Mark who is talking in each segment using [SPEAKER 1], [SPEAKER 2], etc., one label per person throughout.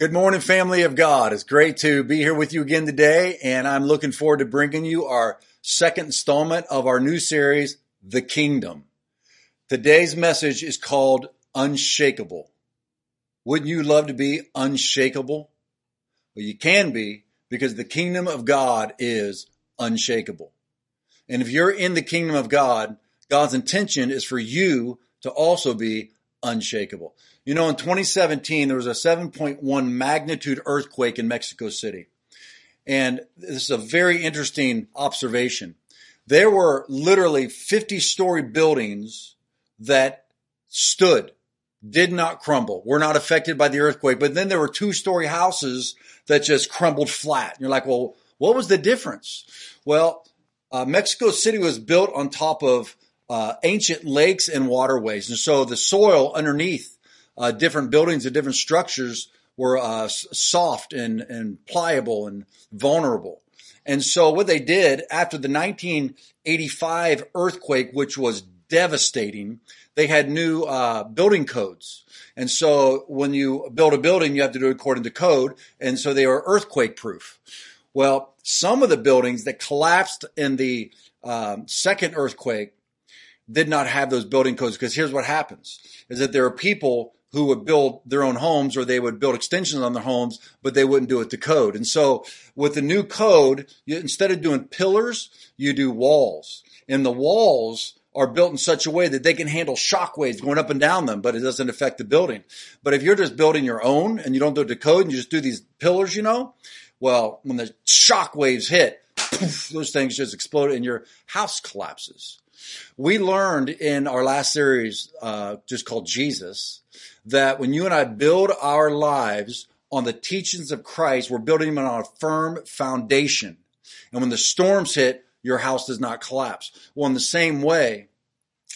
[SPEAKER 1] Good morning, family of God. It's great to be here with you again today, and I'm looking forward to bringing you our second installment of our new series, The Kingdom. Today's message is called Unshakable. Wouldn't you love to be unshakable? Well, you can be because the kingdom of God is unshakable. And if you're in the kingdom of God, God's intention is for you to also be unshakable. You know, in 2017, there was a 7.1 magnitude earthquake in Mexico City. And this is a very interesting observation. There were literally 50 story buildings that stood, did not crumble, were not affected by the earthquake. But then there were two story houses that just crumbled flat. And you're like, well, what was the difference? Well, uh, Mexico City was built on top of uh, ancient lakes and waterways. And so the soil underneath uh, different buildings and different structures were uh, soft and, and pliable and vulnerable. And so what they did after the 1985 earthquake, which was devastating, they had new uh, building codes. And so when you build a building, you have to do it according to code. And so they were earthquake proof. Well, some of the buildings that collapsed in the um, second earthquake did not have those building codes because here's what happens is that there are people who would build their own homes or they would build extensions on their homes, but they wouldn't do it to code. And so with the new code, you, instead of doing pillars, you do walls and the walls are built in such a way that they can handle shock waves going up and down them, but it doesn't affect the building. But if you're just building your own and you don't do it to code and you just do these pillars, you know, well, when the shock waves hit, poof, those things just explode and your house collapses. We learned in our last series, uh, just called Jesus, that when you and I build our lives on the teachings of Christ, we're building them on a firm foundation. And when the storms hit, your house does not collapse. Well, in the same way,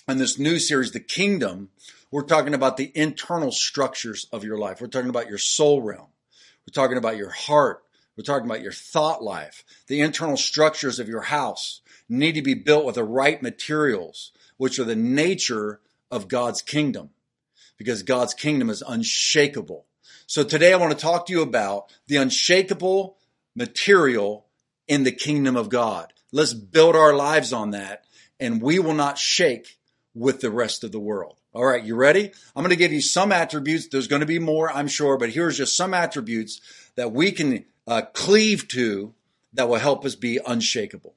[SPEAKER 1] in this new series, The Kingdom, we're talking about the internal structures of your life. We're talking about your soul realm. We're talking about your heart. We're talking about your thought life, the internal structures of your house need to be built with the right materials, which are the nature of God's kingdom, because God's kingdom is unshakable. So today I want to talk to you about the unshakable material in the kingdom of God. Let's build our lives on that and we will not shake with the rest of the world. All right, you ready? I'm going to give you some attributes. There's going to be more, I'm sure, but here's just some attributes that we can uh, cleave to that will help us be unshakable.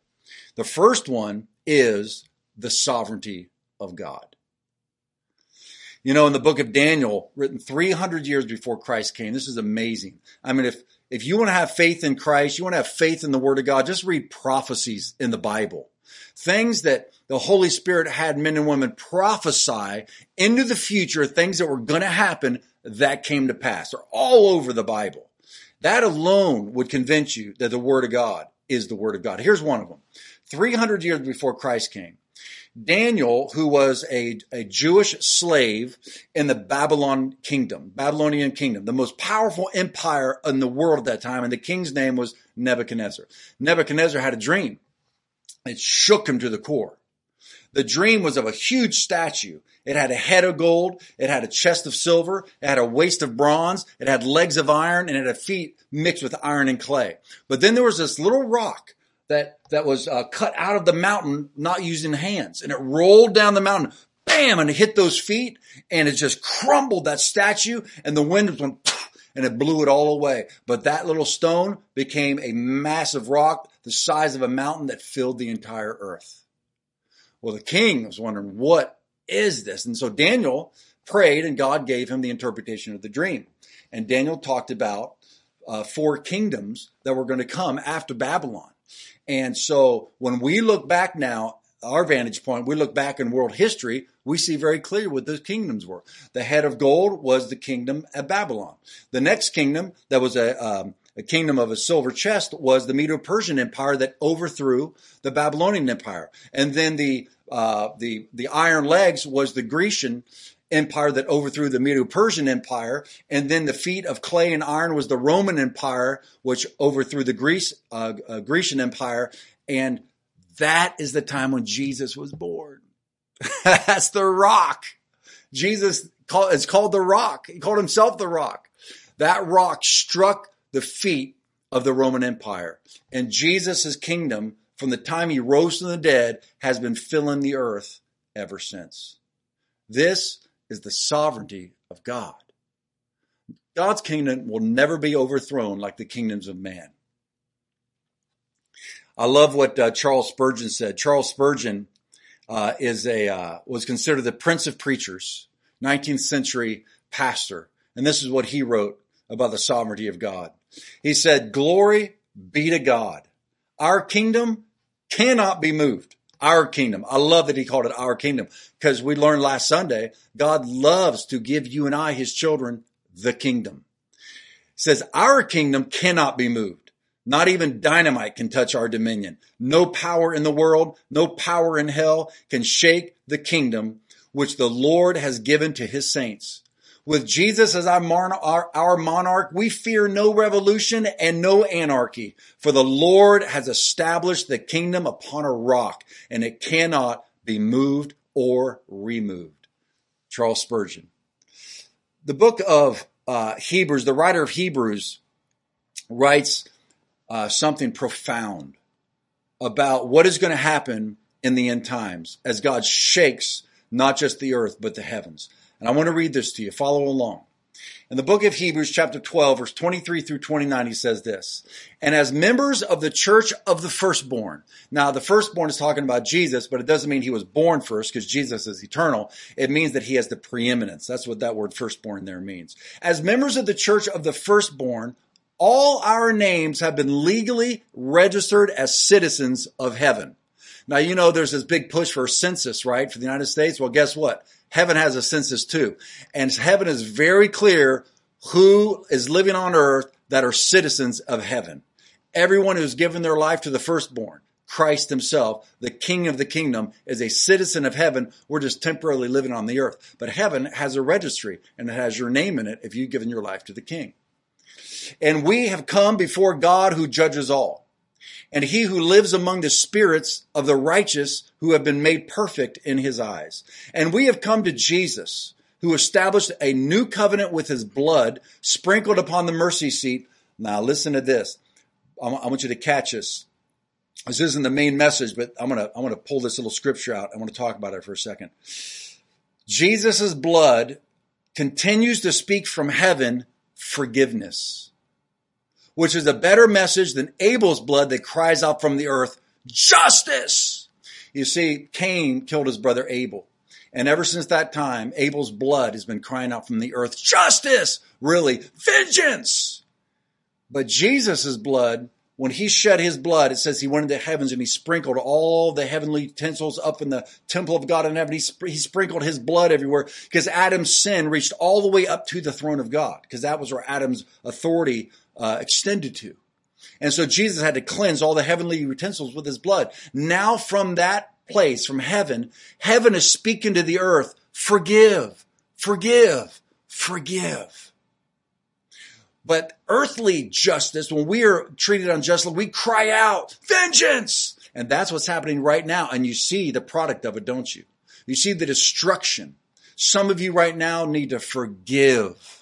[SPEAKER 1] The first one is the sovereignty of God. You know, in the book of Daniel, written 300 years before Christ came, this is amazing. I mean, if, if you want to have faith in Christ, you want to have faith in the Word of God, just read prophecies in the Bible. Things that the Holy Spirit had men and women prophesy into the future, things that were going to happen that came to pass. They're all over the Bible. That alone would convince you that the Word of God is the Word of God. Here's one of them. 300 years before Christ came. Daniel, who was a, a Jewish slave in the Babylon kingdom, Babylonian kingdom, the most powerful empire in the world at that time, and the king's name was Nebuchadnezzar. Nebuchadnezzar had a dream. It shook him to the core. The dream was of a huge statue. It had a head of gold. It had a chest of silver. It had a waist of bronze. It had legs of iron and it had feet mixed with iron and clay. But then there was this little rock that that was uh, cut out of the mountain, not using hands, and it rolled down the mountain, bam, and it hit those feet, and it just crumbled that statue, and the wind went, and it blew it all away. But that little stone became a massive rock, the size of a mountain that filled the entire earth. Well, the king was wondering, what is this? And so Daniel prayed, and God gave him the interpretation of the dream. And Daniel talked about uh, four kingdoms that were going to come after Babylon. And so when we look back now, our vantage point, we look back in world history, we see very clear what those kingdoms were. The head of gold was the kingdom of Babylon. The next kingdom that was a, um, a kingdom of a silver chest was the Medo-Persian Empire that overthrew the Babylonian Empire. And then the uh, the the iron legs was the Grecian empire that overthrew the Medo-Persian Empire, and then the feet of clay and iron was the Roman Empire, which overthrew the Greece uh, uh, Grecian Empire, and that is the time when Jesus was born. That's the rock. Jesus call, it's called the rock. He called himself the rock. That rock struck the feet of the Roman Empire. And Jesus' kingdom, from the time he rose from the dead, has been filling the earth ever since. This is the sovereignty of God. God's kingdom will never be overthrown like the kingdoms of man. I love what uh, Charles Spurgeon said. Charles Spurgeon uh, is a uh, was considered the prince of preachers, 19th century pastor, and this is what he wrote about the sovereignty of God. He said, "Glory be to God. Our kingdom cannot be moved. Our kingdom. I love that he called it our kingdom because we learned last Sunday God loves to give you and I, his children, the kingdom. He says our kingdom cannot be moved. Not even dynamite can touch our dominion. No power in the world, no power in hell can shake the kingdom which the Lord has given to his saints. With Jesus as our, our, our, monarch, we fear no revolution and no anarchy, for the Lord has established the kingdom upon a rock, and it cannot be moved or removed. Charles Spurgeon. The book of uh, Hebrews, the writer of Hebrews writes uh, something profound about what is going to happen in the end times as God shakes not just the earth, but the heavens. And I want to read this to you. Follow along. In the book of Hebrews, chapter 12, verse 23 through 29, he says this, and as members of the church of the firstborn. Now, the firstborn is talking about Jesus, but it doesn't mean he was born first because Jesus is eternal. It means that he has the preeminence. That's what that word firstborn there means. As members of the church of the firstborn, all our names have been legally registered as citizens of heaven. Now, you know, there's this big push for a census, right, for the United States. Well, guess what? Heaven has a census too. And heaven is very clear who is living on earth that are citizens of heaven. Everyone who's given their life to the firstborn, Christ himself, the king of the kingdom, is a citizen of heaven. We're just temporarily living on the earth. But heaven has a registry and it has your name in it if you've given your life to the king. And we have come before God who judges all. And he who lives among the spirits of the righteous who have been made perfect in his eyes. And we have come to Jesus who established a new covenant with his blood sprinkled upon the mercy seat. Now listen to this. I want you to catch this. This isn't the main message, but I'm to, I'm to pull this little scripture out. I want to talk about it for a second. Jesus' blood continues to speak from heaven forgiveness which is a better message than Abel's blood that cries out from the earth, justice. You see, Cain killed his brother Abel. And ever since that time, Abel's blood has been crying out from the earth, justice, really, vengeance. But Jesus' blood, when he shed his blood, it says he went into the heavens and he sprinkled all the heavenly utensils up in the temple of God in heaven. He, sp- he sprinkled his blood everywhere because Adam's sin reached all the way up to the throne of God because that was where Adam's authority uh, extended to. And so Jesus had to cleanse all the heavenly utensils with his blood. Now from that place, from heaven, heaven is speaking to the earth, forgive, forgive, forgive. But earthly justice, when we are treated unjustly, we cry out, vengeance! And that's what's happening right now. And you see the product of it, don't you? You see the destruction. Some of you right now need to forgive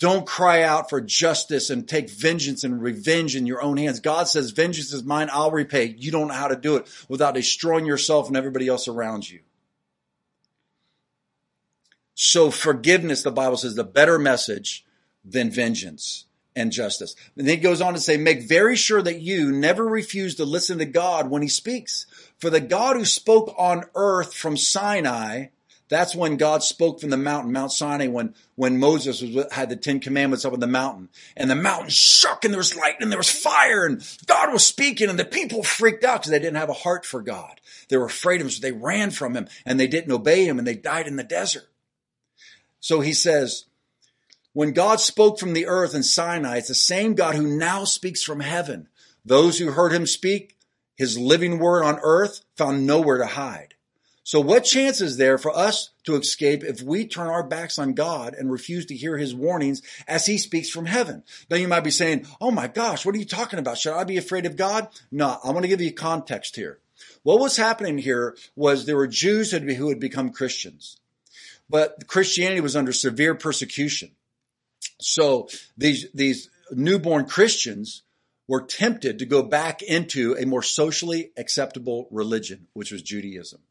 [SPEAKER 1] don't cry out for justice and take vengeance and revenge in your own hands. God says, vengeance is mine. I'll repay. You don't know how to do it without destroying yourself and everybody else around you. So forgiveness, the Bible says, the better message than vengeance and justice. And then he goes on to say, make very sure that you never refuse to listen to God when he speaks. For the God who spoke on earth from Sinai that's when God spoke from the mountain, Mount Sinai, when, when Moses was, had the Ten Commandments up on the mountain. And the mountain shook and there was lightning, and there was fire and God was speaking and the people freaked out because they didn't have a heart for God. They were afraid of him, so they ran from him and they didn't obey him and they died in the desert. So he says, when God spoke from the earth in Sinai, it's the same God who now speaks from heaven. Those who heard him speak, his living word on earth found nowhere to hide. So what chance is there for us to escape if we turn our backs on God and refuse to hear his warnings as he speaks from heaven? Now you might be saying, Oh my gosh, what are you talking about? Should I be afraid of God? No, I want to give you context here. What was happening here was there were Jews who had become Christians, but Christianity was under severe persecution. So these, these newborn Christians were tempted to go back into a more socially acceptable religion, which was Judaism,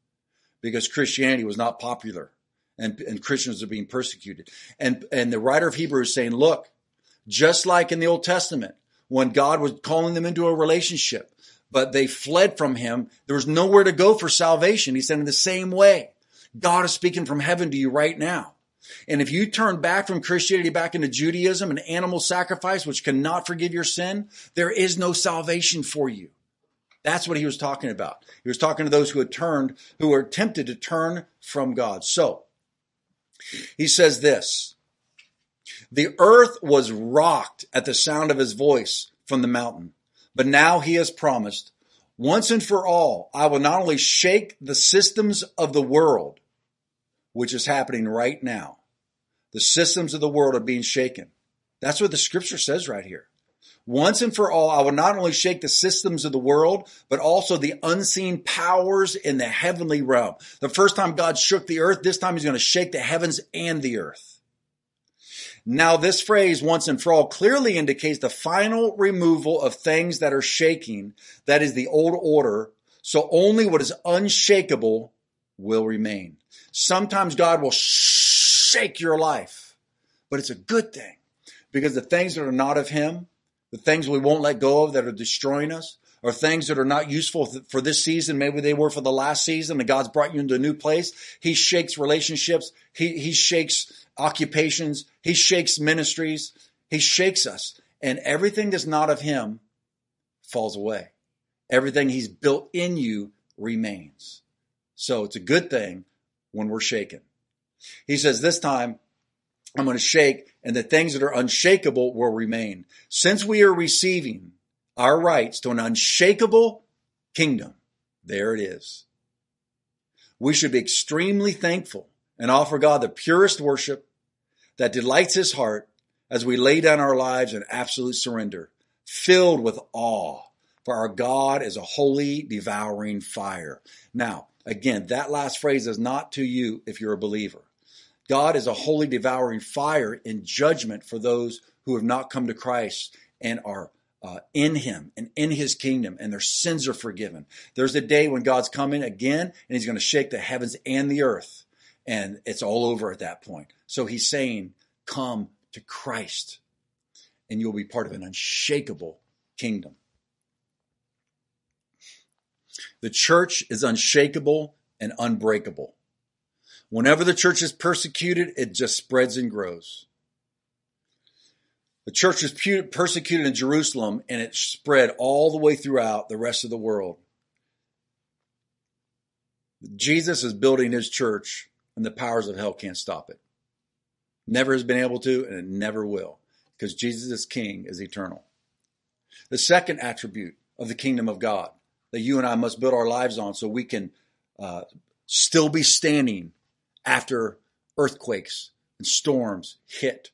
[SPEAKER 1] because Christianity was not popular and, and Christians are being persecuted. And, and the writer of Hebrews is saying, look, just like in the Old Testament, when God was calling them into a relationship, but they fled from him, there was nowhere to go for salvation. He said, in the same way, God is speaking from heaven to you right now. And if you turn back from Christianity back into Judaism and animal sacrifice, which cannot forgive your sin, there is no salvation for you. That's what he was talking about. He was talking to those who had turned, who were tempted to turn from God. So he says this, the earth was rocked at the sound of his voice from the mountain, but now he has promised once and for all, I will not only shake the systems of the world, which is happening right now. The systems of the world are being shaken. That's what the scripture says right here. Once and for all, I will not only shake the systems of the world, but also the unseen powers in the heavenly realm. The first time God shook the earth, this time he's going to shake the heavens and the earth. Now, this phrase, once and for all, clearly indicates the final removal of things that are shaking. That is the old order. So only what is unshakable will remain. Sometimes God will shake your life, but it's a good thing because the things that are not of Him, the things we won't let go of that are destroying us, or things that are not useful for this season, maybe they were for the last season, and God's brought you into a new place. He shakes relationships. He, he shakes occupations. He shakes ministries. He shakes us. And everything that's not of Him falls away. Everything He's built in you remains. So it's a good thing when we're shaken. He says, This time I'm going to shake, and the things that are unshakable will remain. Since we are receiving our rights to an unshakable kingdom, there it is. We should be extremely thankful and offer God the purest worship that delights his heart as we lay down our lives in absolute surrender, filled with awe, for our God is a holy, devouring fire. Now, again, that last phrase is not to you if you're a believer. God is a holy, devouring fire in judgment for those who have not come to Christ and are uh, in Him and in His kingdom, and their sins are forgiven. There's a day when God's coming again, and He's going to shake the heavens and the earth, and it's all over at that point. So He's saying, Come to Christ, and you'll be part of an unshakable kingdom. The church is unshakable and unbreakable. Whenever the church is persecuted, it just spreads and grows. The church was persecuted in Jerusalem and it spread all the way throughout the rest of the world. Jesus is building his church and the powers of hell can't stop it. Never has been able to and it never will because Jesus is king is eternal. The second attribute of the kingdom of God that you and I must build our lives on so we can uh, still be standing after earthquakes and storms hit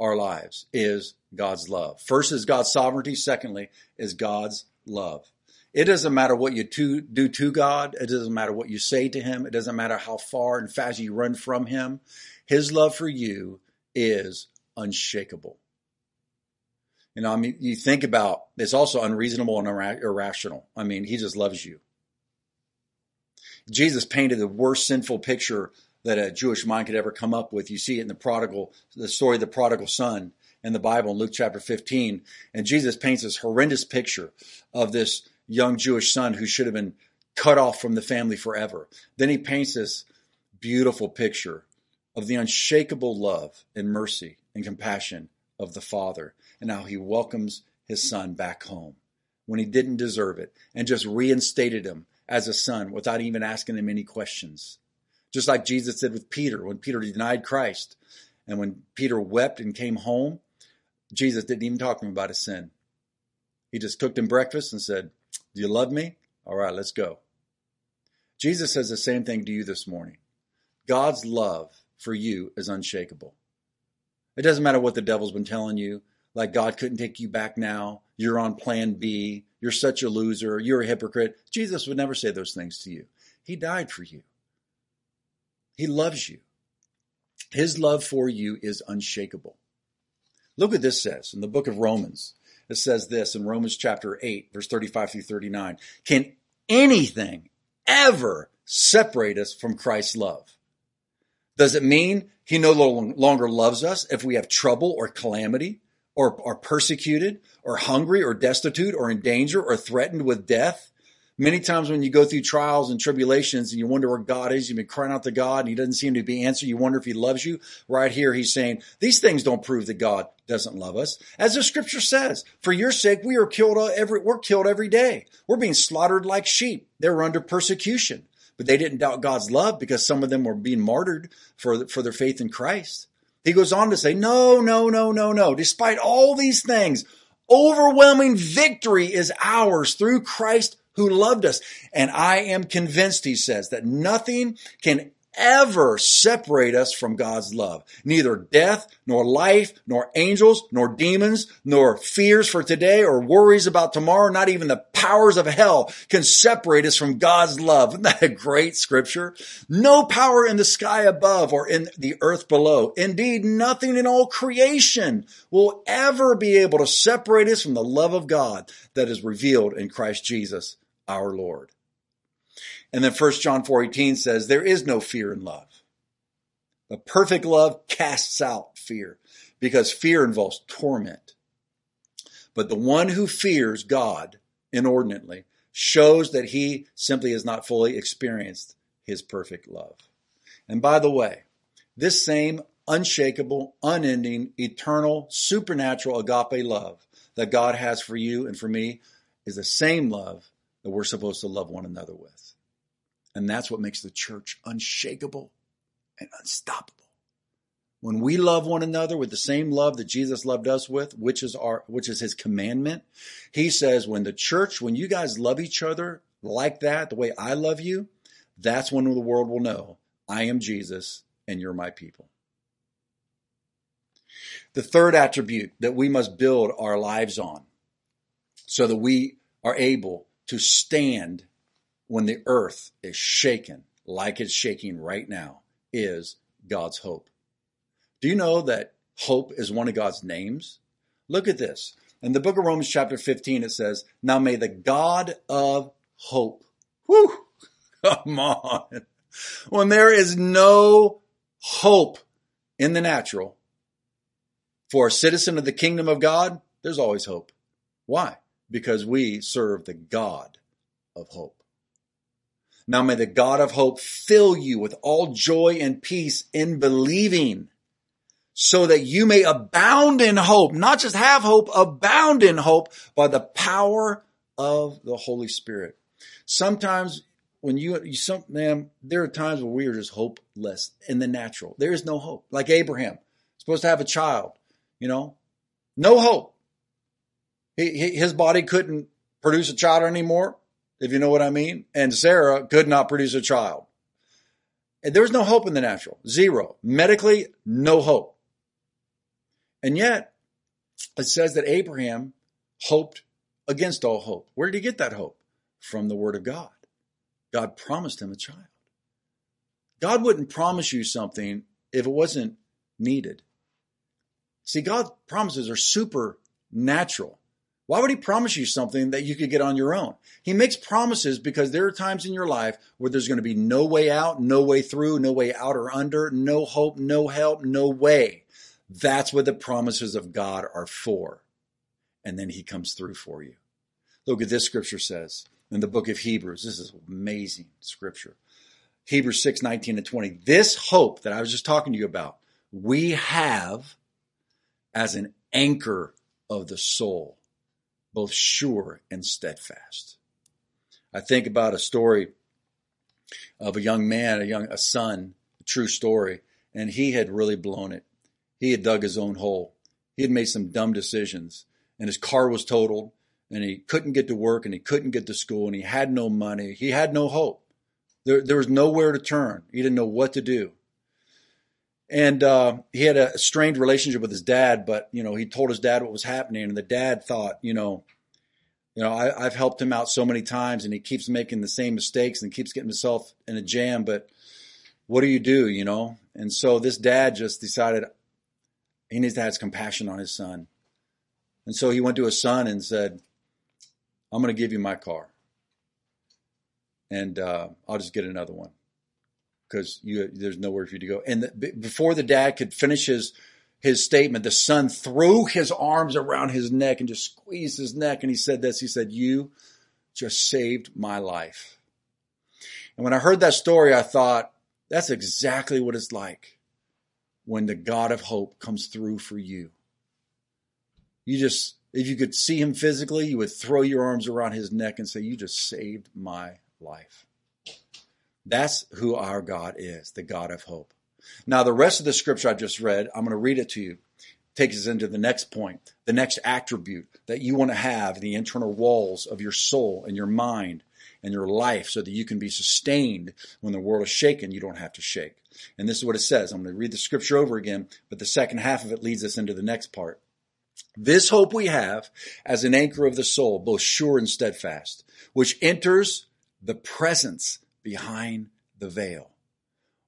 [SPEAKER 1] our lives is God's love. First is God's sovereignty. Secondly is God's love. It doesn't matter what you to, do to God. It doesn't matter what you say to Him. It doesn't matter how far and fast you run from Him. His love for you is unshakable. You know, I mean, you think about it's also unreasonable and irrational. I mean, He just loves you. Jesus painted the worst sinful picture that a Jewish mind could ever come up with. You see it in the prodigal, the story of the prodigal son in the Bible in Luke chapter 15. And Jesus paints this horrendous picture of this young Jewish son who should have been cut off from the family forever. Then he paints this beautiful picture of the unshakable love and mercy and compassion of the father and how he welcomes his son back home when he didn't deserve it and just reinstated him as a son without even asking him any questions. Just like Jesus did with Peter when Peter denied Christ. And when Peter wept and came home, Jesus didn't even talk to him about his sin. He just cooked him breakfast and said, Do you love me? All right, let's go. Jesus says the same thing to you this morning. God's love for you is unshakable. It doesn't matter what the devil's been telling you, like God couldn't take you back now. You're on plan B. You're such a loser. You're a hypocrite. Jesus would never say those things to you. He died for you. He loves you. His love for you is unshakable. Look what this says in the book of Romans. It says this in Romans chapter 8, verse 35 through 39. Can anything ever separate us from Christ's love? Does it mean he no longer loves us if we have trouble or calamity or are persecuted or hungry or destitute or in danger or threatened with death? Many times when you go through trials and tribulations and you wonder where God is, you've been crying out to God and he doesn't seem to be answering. You wonder if he loves you. Right here, he's saying these things don't prove that God doesn't love us. As the scripture says, for your sake, we are killed every, we're killed every day. We're being slaughtered like sheep. They were under persecution, but they didn't doubt God's love because some of them were being martyred for, for their faith in Christ. He goes on to say, no, no, no, no, no. Despite all these things, overwhelming victory is ours through Christ who loved us. And I am convinced, he says, that nothing can ever separate us from God's love. Neither death, nor life, nor angels, nor demons, nor fears for today or worries about tomorrow, not even the powers of hell can separate us from God's love. Isn't that a great scripture? No power in the sky above or in the earth below. Indeed, nothing in all creation will ever be able to separate us from the love of God that is revealed in Christ Jesus, our Lord. And then 1 John 4:18 says there is no fear in love. But perfect love casts out fear because fear involves torment. But the one who fears God inordinately shows that he simply has not fully experienced his perfect love. And by the way, this same unshakable, unending, eternal, supernatural agape love that God has for you and for me is the same love that we're supposed to love one another with. And that's what makes the church unshakable and unstoppable. When we love one another with the same love that Jesus loved us with, which is our, which is his commandment, he says, when the church, when you guys love each other like that, the way I love you, that's when the world will know I am Jesus and you're my people. The third attribute that we must build our lives on so that we are able to stand when the earth is shaken like it's shaking right now is God's hope. Do you know that hope is one of God's names? Look at this. In the book of Romans, chapter 15, it says, Now may the God of hope, whew, come on. When there is no hope in the natural for a citizen of the kingdom of God, there's always hope. Why? Because we serve the God of hope. Now may the God of hope fill you with all joy and peace in believing so that you may abound in hope, not just have hope, abound in hope by the power of the Holy Spirit. Sometimes when you, you some, man, there are times where we are just hopeless in the natural. There is no hope. Like Abraham, supposed to have a child, you know, no hope. He, his body couldn't produce a child anymore if you know what I mean. And Sarah could not produce a child. And there was no hope in the natural. Zero. Medically, no hope. And yet, it says that Abraham hoped against all hope. Where did he get that hope? From the Word of God. God promised him a child. God wouldn't promise you something if it wasn't needed. See, God's promises are supernatural. Why would he promise you something that you could get on your own? He makes promises because there are times in your life where there's going to be no way out, no way through, no way out or under, no hope, no help, no way. That's what the promises of God are for. And then he comes through for you. Look at this scripture says in the book of Hebrews. This is amazing scripture. Hebrews 6, 19 and 20. This hope that I was just talking to you about, we have as an anchor of the soul both sure and steadfast. I think about a story of a young man, a young a son, a true story, and he had really blown it. He had dug his own hole. He had made some dumb decisions, and his car was totaled, and he couldn't get to work, and he couldn't get to school, and he had no money. He had no hope. There, there was nowhere to turn. He didn't know what to do and uh, he had a strained relationship with his dad. But you know, he told his dad what was happening, and the dad thought, you know, you know, I, have helped him out so many times, and he keeps making the same mistakes and keeps getting himself in a jam. But what do you do, you know? And so this dad just decided, He needs to have compassion on his son. And so he went to his son and said, I'm going to give you my car. And uh, I'll just get another one because there's nowhere for you to go. And the, before the dad could finish his his statement, the son threw his arms around his neck and just squeezed his neck. And he said this. He said, "You just saved my life." And when I heard that story, I thought that's exactly what it's like when the God of hope comes through for you. You just, if you could see him physically, you would throw your arms around his neck and say, You just saved my life. That's who our God is, the God of hope. Now, the rest of the scripture I just read, I'm going to read it to you. Takes us into the next point, the next attribute that you want to have in the internal walls of your soul and your mind and your life so that you can be sustained when the world is shaken. You don't have to shake. And this is what it says. I'm going to read the scripture over again, but the second half of it leads us into the next part. This hope we have as an anchor of the soul, both sure and steadfast, which enters the presence behind the veil,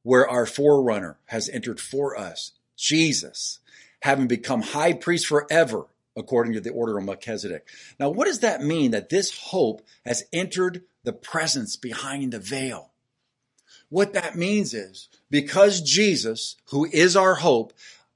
[SPEAKER 1] where our forerunner has entered for us, Jesus, having become high priest forever according to the order of Melchizedek. Now, what does that mean that this hope has entered the presence behind the veil? What that means is because Jesus, who is our hope,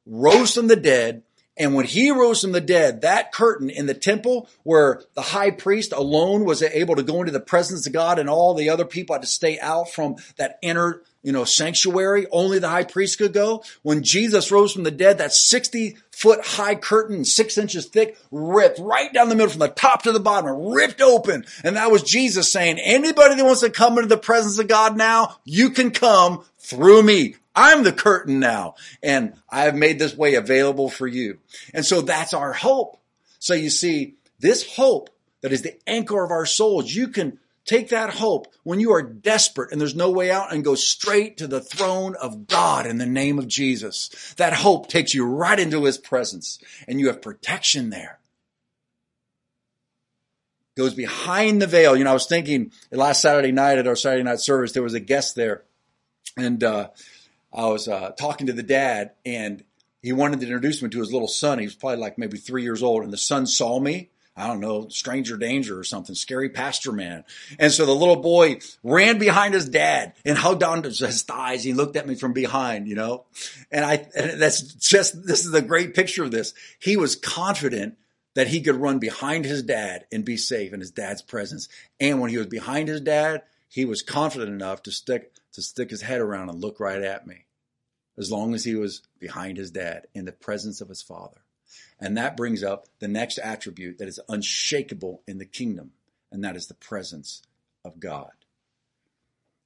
[SPEAKER 1] rose from the dead, and when he rose from the dead, that curtain in the temple where the high priest alone was able to go into the presence of God and all the other people had to stay out from that inner, you know, sanctuary, only the high priest could go. When Jesus rose from the dead, that 60 foot high curtain, six inches thick, ripped right down the middle from the top to the bottom, ripped open. And that was Jesus saying, anybody that wants to come into the presence of God now, you can come through me. I'm the curtain now and I have made this way available for you. And so that's our hope. So you see, this hope that is the anchor of our souls, you can take that hope when you are desperate and there's no way out and go straight to the throne of God in the name of Jesus. That hope takes you right into his presence and you have protection there. Goes behind the veil. You know, I was thinking last Saturday night at our Saturday night service, there was a guest there and, uh, I was uh, talking to the dad, and he wanted to introduce me to his little son. He was probably like maybe three years old, and the son saw me. I don't know, stranger danger or something, scary pastor man. And so the little boy ran behind his dad and hugged onto his thighs. He looked at me from behind, you know, and I, and that's just, this is a great picture of this. He was confident that he could run behind his dad and be safe in his dad's presence. And when he was behind his dad, he was confident enough to stick to stick his head around and look right at me, as long as he was behind his dad in the presence of his father. And that brings up the next attribute that is unshakable in the kingdom, and that is the presence of God.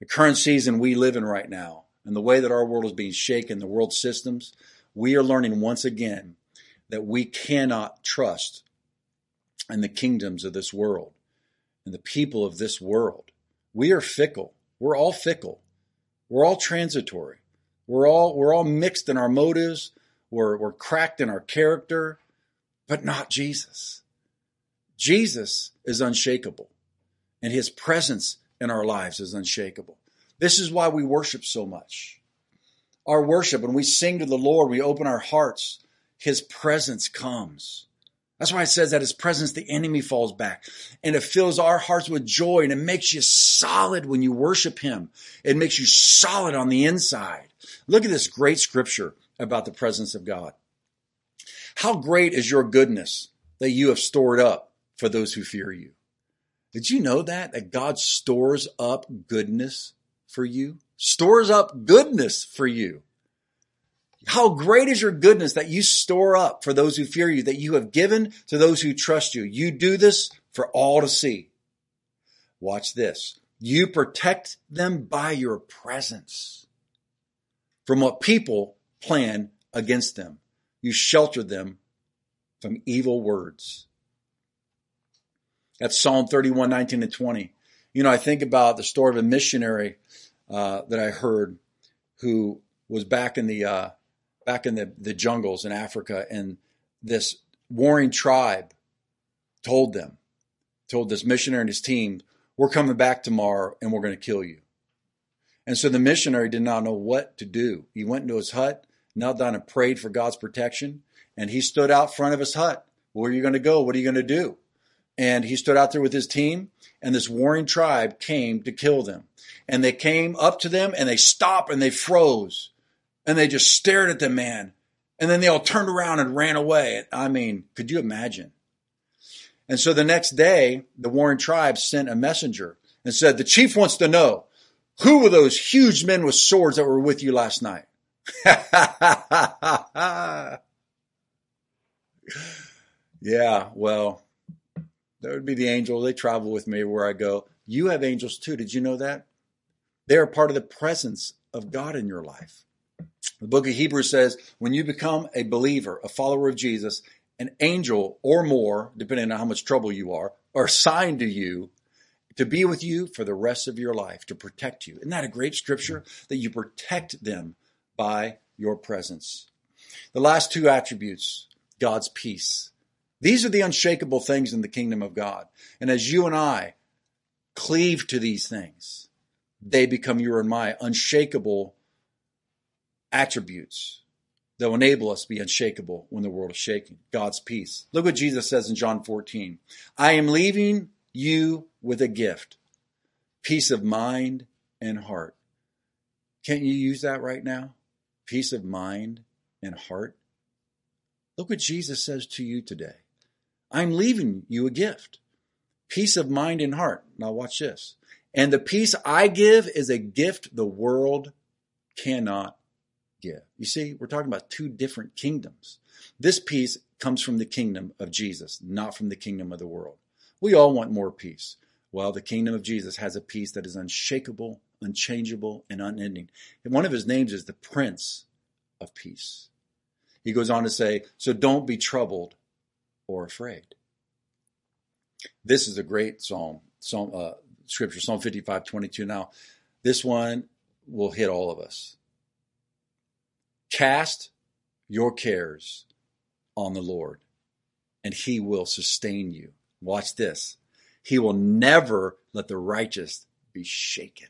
[SPEAKER 1] The current season we live in right now, and the way that our world is being shaken, the world systems, we are learning once again that we cannot trust in the kingdoms of this world and the people of this world. We are fickle. We're all fickle. We're all transitory. We're all we're all mixed in our motives. We're we're cracked in our character, but not Jesus. Jesus is unshakable, and his presence in our lives is unshakable. This is why we worship so much. Our worship, when we sing to the Lord, we open our hearts, his presence comes. That's why it says that his presence, the enemy falls back and it fills our hearts with joy and it makes you solid when you worship him. It makes you solid on the inside. Look at this great scripture about the presence of God. How great is your goodness that you have stored up for those who fear you? Did you know that? That God stores up goodness for you? Stores up goodness for you. How great is your goodness that you store up for those who fear you, that you have given to those who trust you. You do this for all to see. Watch this. You protect them by your presence from what people plan against them. You shelter them from evil words. That's Psalm 31, 19 and 20. You know, I think about the story of a missionary uh, that I heard who was back in the uh, back in the, the jungles in Africa, and this warring tribe told them, told this missionary and his team, we're coming back tomorrow and we're going to kill you. And so the missionary did not know what to do. He went into his hut knelt down and prayed for God's protection. And he stood out front of his hut. Where are you going to go? What are you going to do? And he stood out there with his team, and this warring tribe came to kill them. And they came up to them and they stopped and they froze. And they just stared at the man. And then they all turned around and ran away. I mean, could you imagine? And so the next day, the warring tribe sent a messenger and said, The chief wants to know who were those huge men with swords that were with you last night? yeah, well, that would be the angel. They travel with me where I go. You have angels too. Did you know that? They are part of the presence of God in your life. The book of Hebrews says when you become a believer, a follower of Jesus, an angel or more, depending on how much trouble you are, are assigned to you to be with you for the rest of your life, to protect you. Isn't that a great scripture? That you protect them by your presence. The last two attributes, God's peace. These are the unshakable things in the kingdom of God. And as you and I cleave to these things, they become your and my unshakable attributes that will enable us to be unshakable when the world is shaking. God's peace. Look what Jesus says in John 14. I am leaving you with a gift, peace of mind and heart. Can't you use that right now? Peace of mind and heart. Look what Jesus says to you today. I'm leaving you a gift, peace of mind and heart. Now watch this. And the peace I give is a gift the world cannot give. You see, we're talking about two different kingdoms. This peace comes from the kingdom of Jesus, not from the kingdom of the world. We all want more peace. Well, the kingdom of Jesus has a peace that is unshakable, unchangeable, and unending. And one of his names is the Prince of Peace. He goes on to say, So don't be troubled or afraid. This is a great psalm, psalm uh, scripture, Psalm 55, 22. Now, this one will hit all of us. Cast your cares on the Lord, and he will sustain you. Watch this. He will never let the righteous be shaken.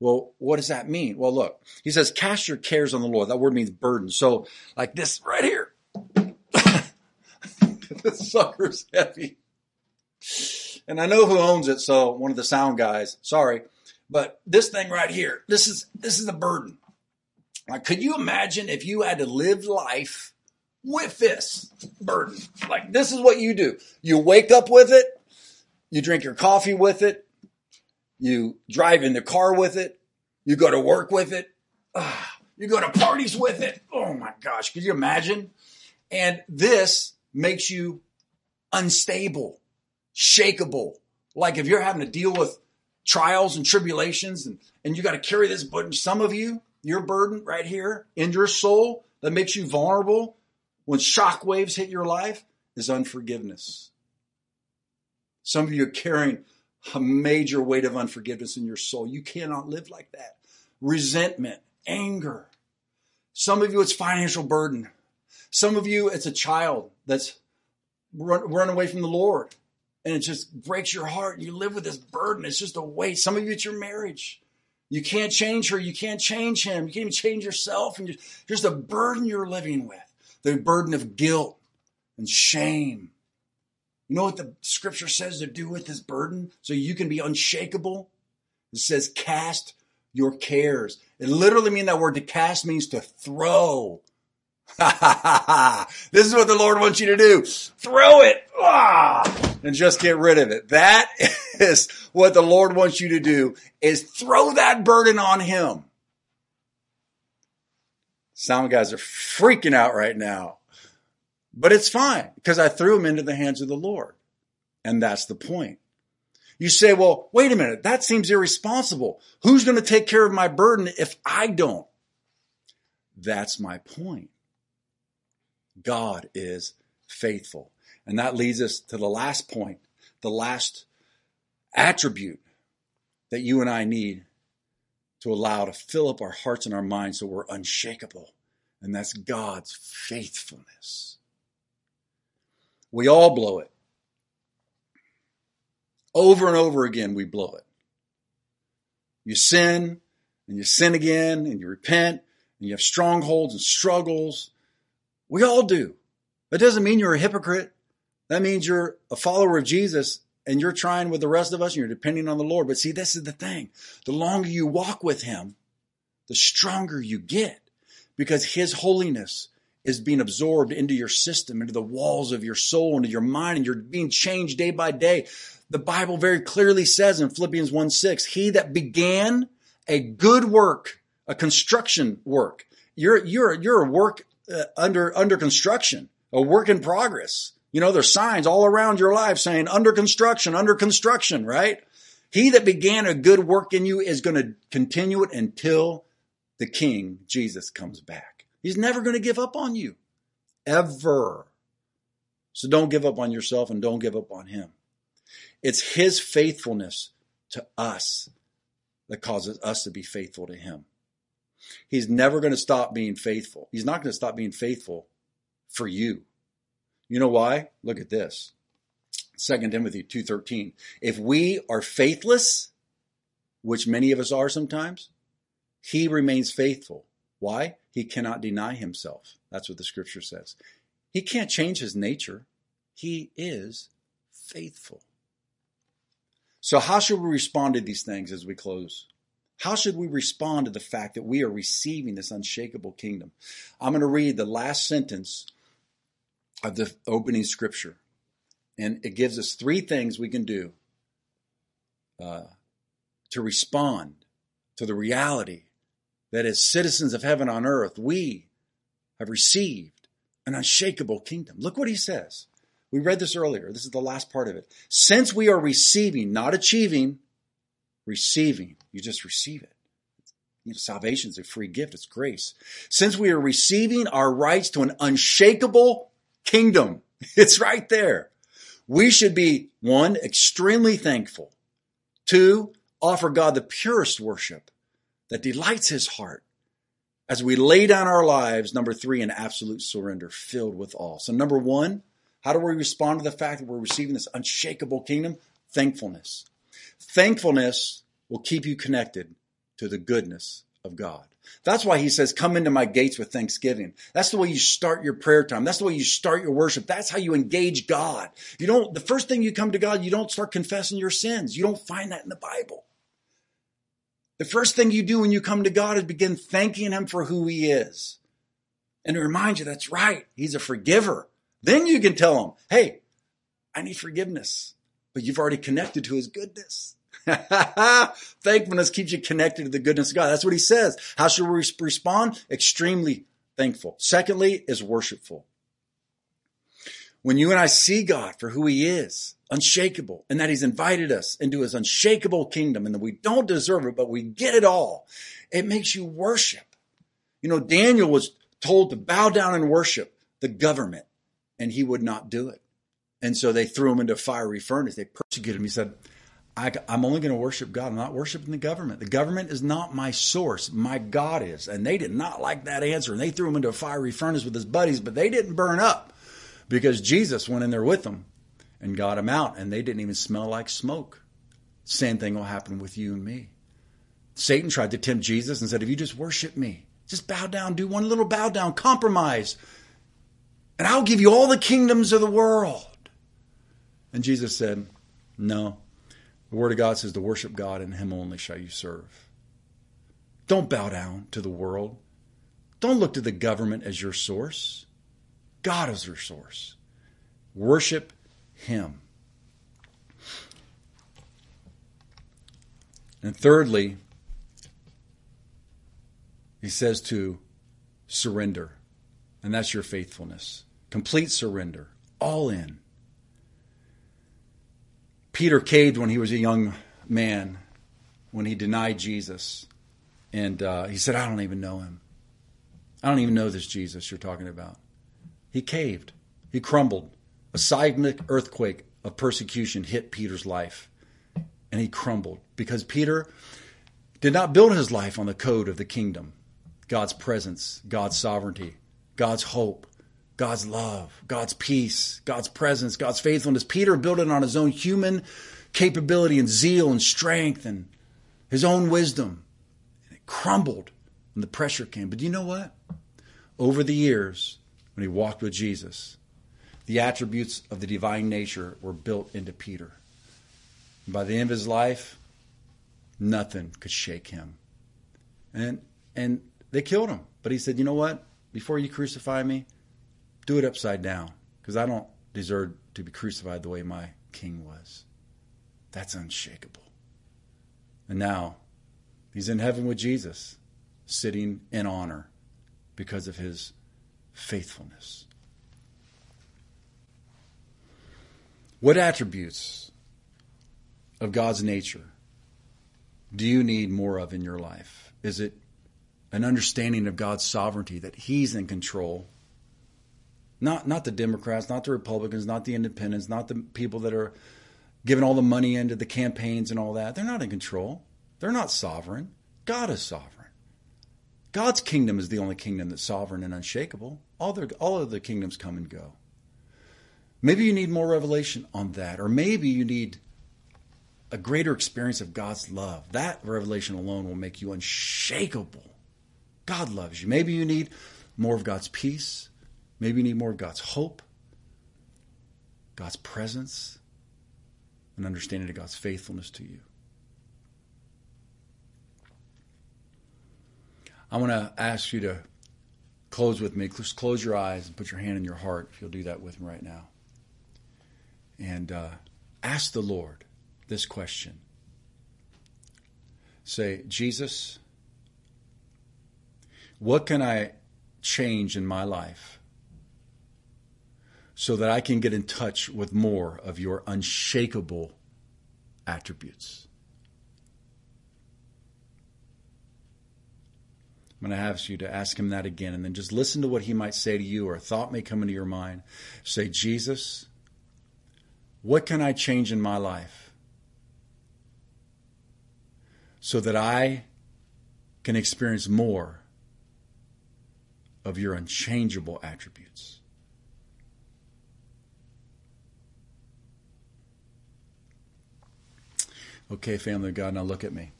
[SPEAKER 1] Well, what does that mean? Well, look, he says, cast your cares on the Lord. That word means burden. So, like this right here. this sucker's heavy. And I know who owns it, so one of the sound guys, sorry. But this thing right here, this is this is a burden. Like, could you imagine if you had to live life with this burden? Like, this is what you do. You wake up with it, you drink your coffee with it, you drive in the car with it, you go to work with it, ah, you go to parties with it. Oh my gosh, could you imagine? And this makes you unstable, shakable. Like if you're having to deal with trials and tribulations and, and you got to carry this burden, some of you, your burden right here in your soul that makes you vulnerable when shock waves hit your life is unforgiveness. Some of you are carrying a major weight of unforgiveness in your soul. You cannot live like that. Resentment, anger. Some of you, it's financial burden. Some of you, it's a child that's run, run away from the Lord and it just breaks your heart. You live with this burden. It's just a weight. Some of you, it's your marriage. You can't change her. You can't change him. You can't even change yourself. And just a burden you're living with the burden of guilt and shame. You know what the scripture says to do with this burden so you can be unshakable? It says, cast your cares. It literally means that word to cast means to throw. this is what the Lord wants you to do. Throw it ah, and just get rid of it. That is what the Lord wants you to do is throw that burden on him. Some guys are freaking out right now, but it's fine because I threw him into the hands of the Lord. And that's the point. You say, well, wait a minute. That seems irresponsible. Who's going to take care of my burden if I don't? That's my point. God is faithful. And that leads us to the last point, the last attribute that you and I need to allow to fill up our hearts and our minds so we're unshakable. And that's God's faithfulness. We all blow it. Over and over again, we blow it. You sin and you sin again and you repent and you have strongholds and struggles. We all do. That doesn't mean you're a hypocrite. That means you're a follower of Jesus and you're trying with the rest of us and you're depending on the Lord. But see, this is the thing. The longer you walk with Him, the stronger you get because His holiness is being absorbed into your system, into the walls of your soul, into your mind, and you're being changed day by day. The Bible very clearly says in Philippians 1 6, He that began a good work, a construction work, you're, you're, you're a work uh, under, under construction, a work in progress. You know, there's signs all around your life saying under construction, under construction, right? He that began a good work in you is going to continue it until the King, Jesus, comes back. He's never going to give up on you. Ever. So don't give up on yourself and don't give up on him. It's his faithfulness to us that causes us to be faithful to him. He's never going to stop being faithful. He's not going to stop being faithful for you. You know why? Look at this. 2 Timothy 2:13. If we are faithless, which many of us are sometimes, he remains faithful. Why? He cannot deny himself. That's what the scripture says. He can't change his nature. He is faithful. So how should we respond to these things as we close? How should we respond to the fact that we are receiving this unshakable kingdom? I'm going to read the last sentence of the opening scripture. And it gives us three things we can do uh, to respond to the reality that as citizens of heaven on earth, we have received an unshakable kingdom. Look what he says. We read this earlier. This is the last part of it. Since we are receiving, not achieving, receiving, you just receive it. You know, salvation is a free gift. It's grace. Since we are receiving our rights to an unshakable kingdom. It's right there. We should be one, extremely thankful. Two, offer God the purest worship that delights his heart as we lay down our lives. Number three, an absolute surrender filled with all. So number one, how do we respond to the fact that we're receiving this unshakable kingdom? Thankfulness. Thankfulness will keep you connected to the goodness of God. That's why he says, come into my gates with thanksgiving. That's the way you start your prayer time. That's the way you start your worship. That's how you engage God. You don't, the first thing you come to God, you don't start confessing your sins. You don't find that in the Bible. The first thing you do when you come to God is begin thanking him for who he is. And to remind you that's right. He's a forgiver. Then you can tell him, hey, I need forgiveness. But you've already connected to his goodness. Thankfulness keeps you connected to the goodness of God. That's what he says. How should we respond? Extremely thankful. Secondly, is worshipful. When you and I see God for who he is, unshakable, and that he's invited us into his unshakable kingdom and that we don't deserve it, but we get it all, it makes you worship. You know, Daniel was told to bow down and worship the government, and he would not do it. And so they threw him into a fiery furnace. They persecuted him. He said, I, am only going to worship God. I'm not worshiping the government. The government is not my source. My God is. And they did not like that answer. And they threw him into a fiery furnace with his buddies, but they didn't burn up because Jesus went in there with them and got them out. And they didn't even smell like smoke. Same thing will happen with you and me. Satan tried to tempt Jesus and said, if you just worship me, just bow down, do one little bow down, compromise, and I'll give you all the kingdoms of the world. And Jesus said, no, the Word of God says to worship God and Him only shall you serve. Don't bow down to the world. Don't look to the government as your source. God is your source. Worship Him. And thirdly, he says to surrender. And that's your faithfulness. Complete surrender. All in. Peter caved when he was a young man, when he denied Jesus. And uh, he said, I don't even know him. I don't even know this Jesus you're talking about. He caved, he crumbled. A seismic earthquake of persecution hit Peter's life, and he crumbled because Peter did not build his life on the code of the kingdom God's presence, God's sovereignty, God's hope, God's love, God's peace, God's presence, God's faithfulness. Peter built it on his own human capability and zeal and strength and his own wisdom. And it crumbled when the pressure came. But do you know what? Over the years, when he walked with Jesus, the attributes of the divine nature were built into Peter. And by the end of his life, nothing could shake him. And and they killed him. But he said, "You know what? Before you crucify me, do it upside down because I don't deserve to be crucified the way my king was." That's unshakable. And now he's in heaven with Jesus, sitting in honor because of his faithfulness. What attributes of God's nature do you need more of in your life? Is it an understanding of God's sovereignty that He's in control? Not, not the Democrats, not the Republicans, not the independents, not the people that are giving all the money into the campaigns and all that. They're not in control. They're not sovereign. God is sovereign. God's kingdom is the only kingdom that's sovereign and unshakable. All, their, all of the kingdoms come and go. Maybe you need more revelation on that, or maybe you need a greater experience of God's love. That revelation alone will make you unshakable. God loves you. Maybe you need more of God's peace. Maybe you need more of God's hope, God's presence, and understanding of God's faithfulness to you. I want to ask you to close with me. Just close your eyes and put your hand in your heart if you'll do that with me right now. And uh, ask the Lord this question. Say, Jesus, what can I change in my life so that I can get in touch with more of your unshakable attributes? I'm going to ask you to ask him that again and then just listen to what he might say to you or a thought may come into your mind. Say, Jesus, what can I change in my life so that I can experience more of your unchangeable attributes? Okay, family of God, now look at me.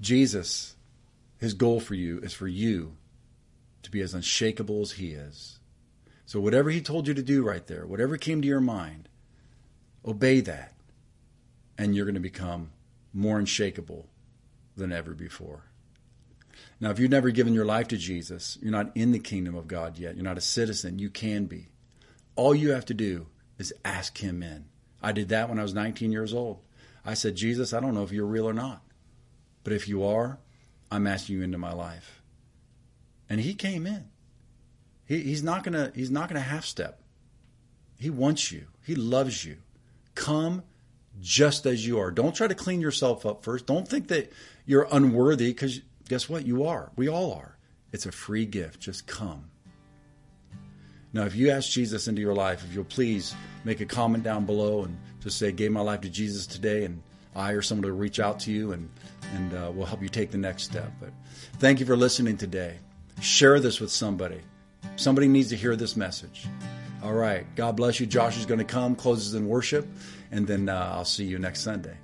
[SPEAKER 1] Jesus his goal for you is for you to be as unshakable as He is. So, whatever He told you to do right there, whatever came to your mind, obey that, and you're going to become more unshakable than ever before. Now, if you've never given your life to Jesus, you're not in the kingdom of God yet. You're not a citizen. You can be. All you have to do is ask Him in. I did that when I was 19 years old. I said, Jesus, I don't know if you're real or not. But if you are, I'm asking you into my life. And he came in. He, he's not gonna he's not gonna half step. He wants you. He loves you. Come just as you are. Don't try to clean yourself up first. Don't think that you're unworthy because guess what? You are. We all are. It's a free gift. Just come. Now, if you ask Jesus into your life, if you'll please make a comment down below and just say, gave my life to Jesus today, and I or someone will reach out to you and and uh, we'll help you take the next step. But thank you for listening today. Share this with somebody. Somebody needs to hear this message. All right. God bless you. Josh is going to come, closes in worship, and then uh, I'll see you next Sunday.